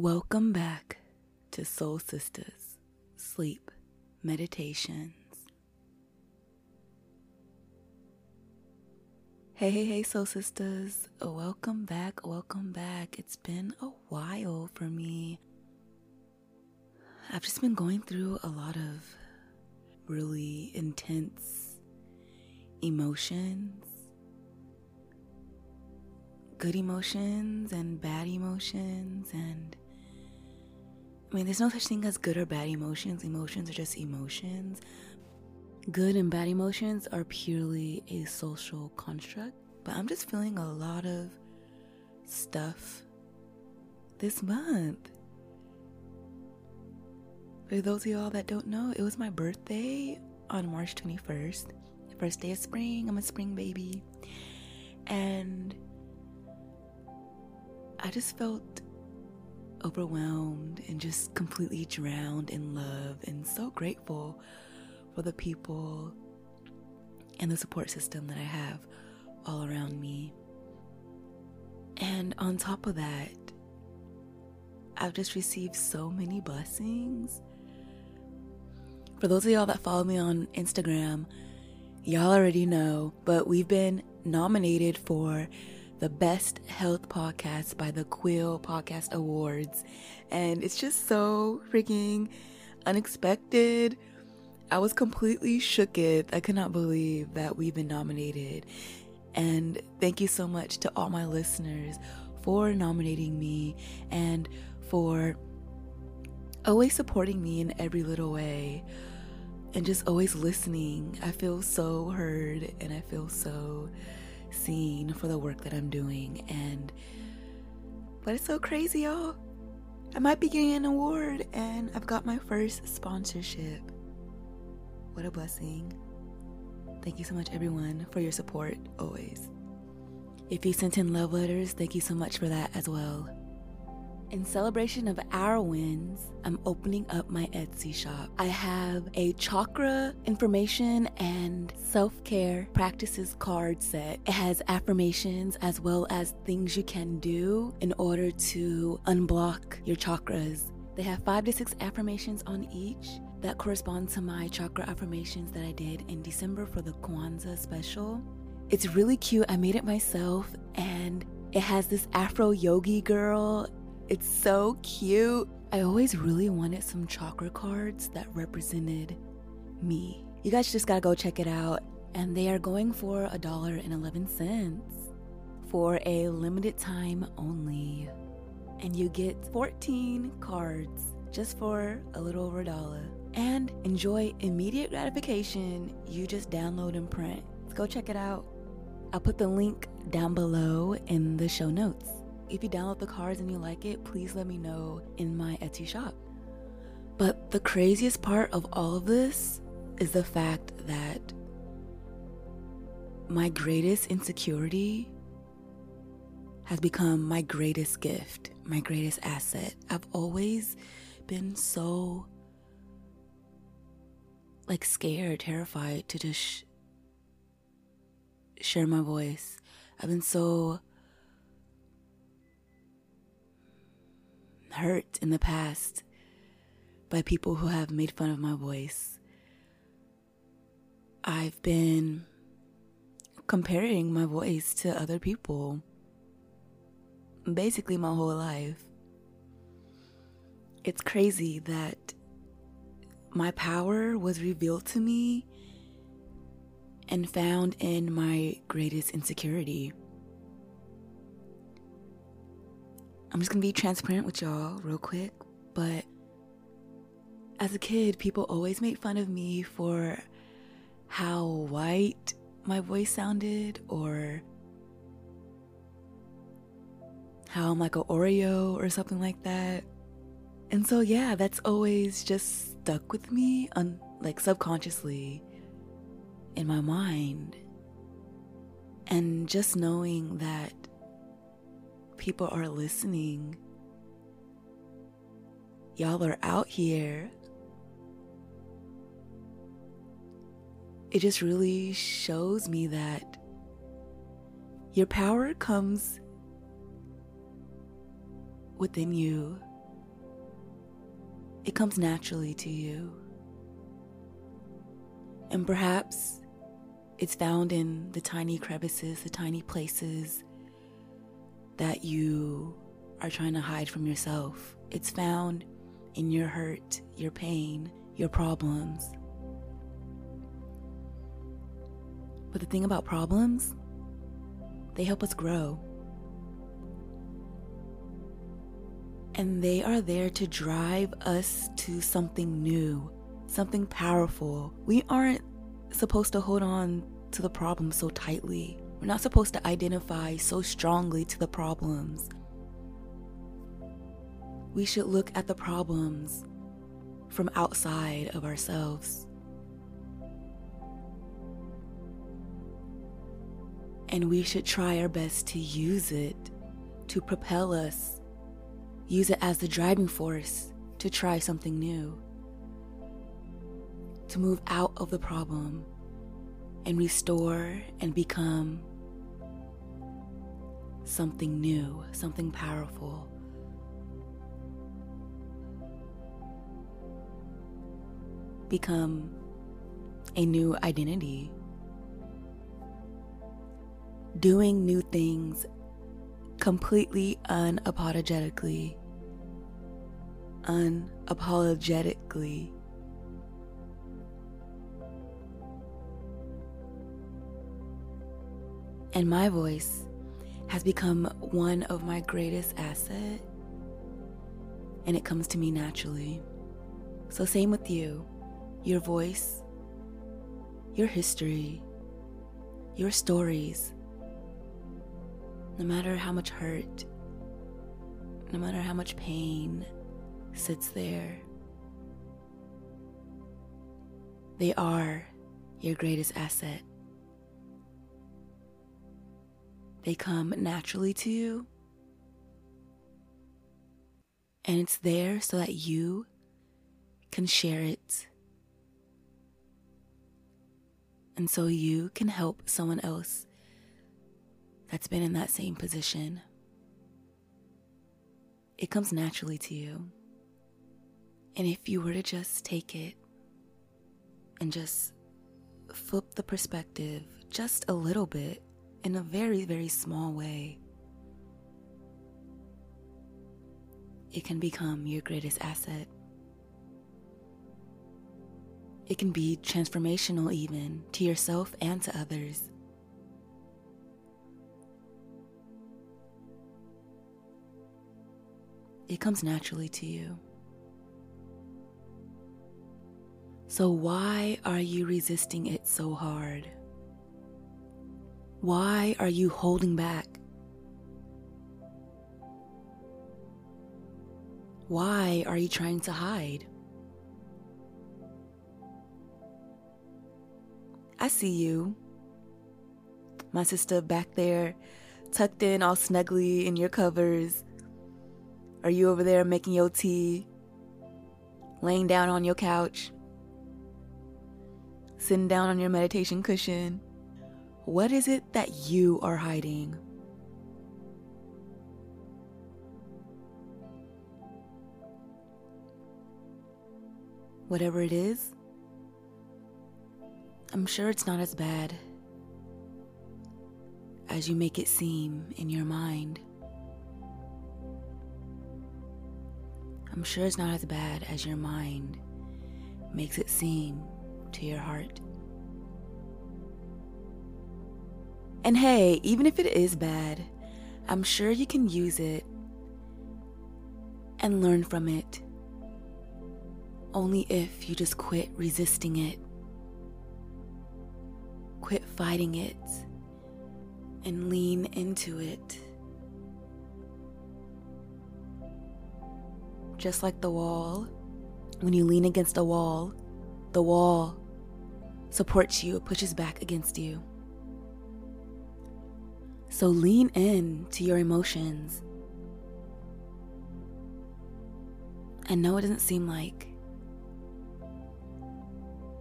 Welcome back to Soul Sistas Sleep Meditations. Hey, hey, hey, Soul Sisters. Welcome back, welcome back. It's been a while for me. I've just been going through a lot of really intense emotions good emotions and bad emotions and I mean there's no such thing as good or bad emotions. Emotions are just emotions. Good and bad emotions are purely a social construct, but I'm just feeling a lot of stuff this month. For those of y'all that don't know, it was my birthday on March 21st. First day of spring. I'm a spring baby. And I just felt overwhelmed and just completely drowned in love and so grateful for the people and the support system that I have all around me. And on top of that, I've just received so many blessings. For those of y'all that follow me on Instagram, y'all already know, but we've been nominated for the Best Health Podcast by the Quill Podcast Awards. And it's just so freaking unexpected. I was completely shooketh. I could not believe that we've been nominated. And thank you so much to all my listeners for nominating me and for always supporting me in every little way and just always listening. I feel so heard and I feel so seen for the work that I'm doing. And, but it's so crazy, y'all. I might be getting an award, and I've got my first sponsorship. What a blessing. Thank you so much, everyone, for your support always. If you sent in love letters, thank you so much for that as well. In celebration of our wins, I'm opening up my Etsy shop. I have a chakra affirmation and self care practices card set. It has affirmations as well as things you can do in order to unblock your chakras. They have five to six affirmations on each that correspond to my chakra affirmations that I did in December for the Kwanzaa special. It's really cute. I made it myself and it has this Afro yogi girl it's so cute. I always really wanted some chakra cards that represented me. You guys just gotta go check it out. And they are going for a dollar and 11 cents for a limited time only. And you get 14 cards just for a little over a dollar. And enjoy immediate gratification. You just download and print. Let's go check it out. I'll put the link down below in the show notes. If you download the cards and you like it, please let me know in my Etsy shop. But the craziest part of all of this is the fact that my greatest insecurity has become my greatest gift, my greatest asset. I've always been so like scared, terrified to just sh- share my voice. I've been so hurt in the past by people who have made fun of my voice. I've been comparing my voice to other people basically my whole life. It's crazy that my power was revealed to me and found in my greatest insecurity. I'm just gonna be transparent with y'all real quick, but as a kid, people always made fun of me for how white my voice sounded or how I'm like an Oreo or something like that. And so, yeah, that's always just stuck with me, like subconsciously in my mind. And just knowing that people are listening. Y'all are out here. It just really shows me that your power comes within you. it comes naturally to you. And perhaps it's found in the tiny crevices, the tiny places that you are trying to hide from yourself. It's found in your hurt, your pain, your problems. But the thing about problems, they help us grow. And they are there to drive us to something new, something powerful. We aren't supposed to hold on to the problem so tightly. We're not supposed to identify so strongly to the problems. We should look at the problems from outside of ourselves. And we should try our best to use it to propel us, use it as the driving force to try something new, to move out of the problem and restore and become something new, something powerful. Become a new identity. Doing new things completely unapologetically. Unapologetically. And my voice has become one of my greatest assets, and it comes to me naturally. So, same with you your voice, your history, your stories. No matter how much hurt, no matter how much pain sits there, they are your greatest asset. They come naturally to you. And it's there so that you can share it. And so you can help someone else that's been in that same position. It comes naturally to you. And if you were to just take it and just flip the perspective just a little bit, in a very, very small way, it can become your greatest asset. It can be transformational, even to yourself and to others. It comes naturally to you. So, why are you resisting it so hard? Why are you holding back? Why are you trying to hide? I see you. My sister back there, tucked in all snugly in your covers. Are you over there making your tea? Laying down on your couch? Sitting down on your meditation cushion? What is it that you are hiding? Whatever it is, I'm sure it's not as bad as you make it seem in your mind. I'm sure it's not as bad as your mind makes it seem to your heart. And hey, even if it is bad, I'm sure you can use it and learn from it. Only if you just quit resisting it, quit fighting it, and lean into it. Just like the wall, when you lean against a wall, the wall supports you, it pushes back against you. So lean in to your emotions. And know it doesn't seem like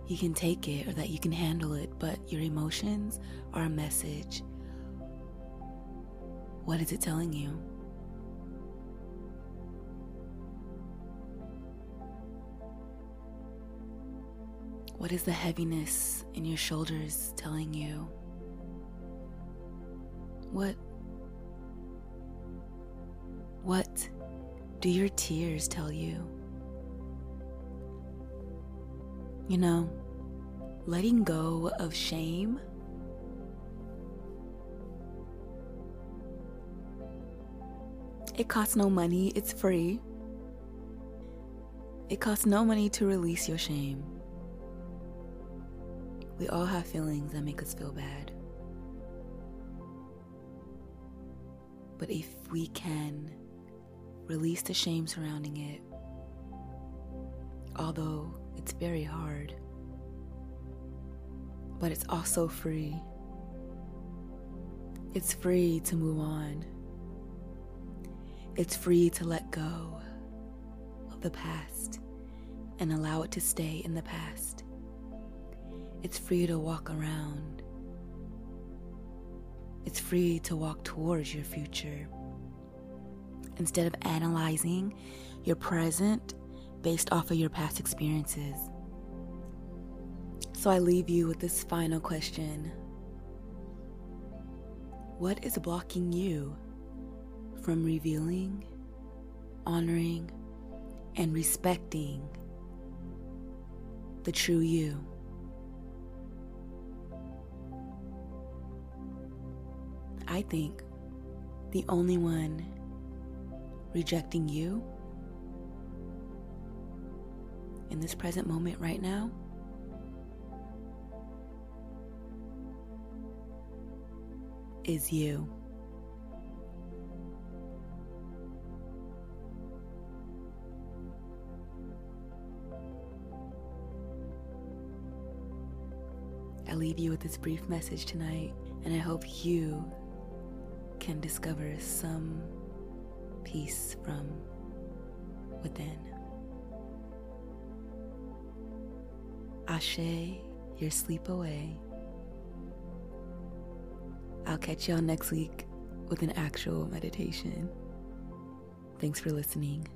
you can take it or that you can handle it, but your emotions are a message. What is it telling you? What is the heaviness in your shoulders telling you? What what do your tears tell you? You know, letting go of shame It costs no money, it's free. It costs no money to release your shame. We all have feelings that make us feel bad. But if we can release the shame surrounding it, although it's very hard, but it's also free. It's free to move on. It's free to let go of the past and allow it to stay in the past. It's free to walk around. It's free to walk towards your future. Instead of analyzing your present based off of your past experiences. So I leave you with this final question What is blocking you from revealing, honoring, and respecting the true you. I think the only one rejecting you in this present moment right now is you. I leave you with this brief message tonight, and I hope you can discover some peace from within. Ashe, your sleep away. I'll catch y'all next week with an actual meditation. Thanks for listening.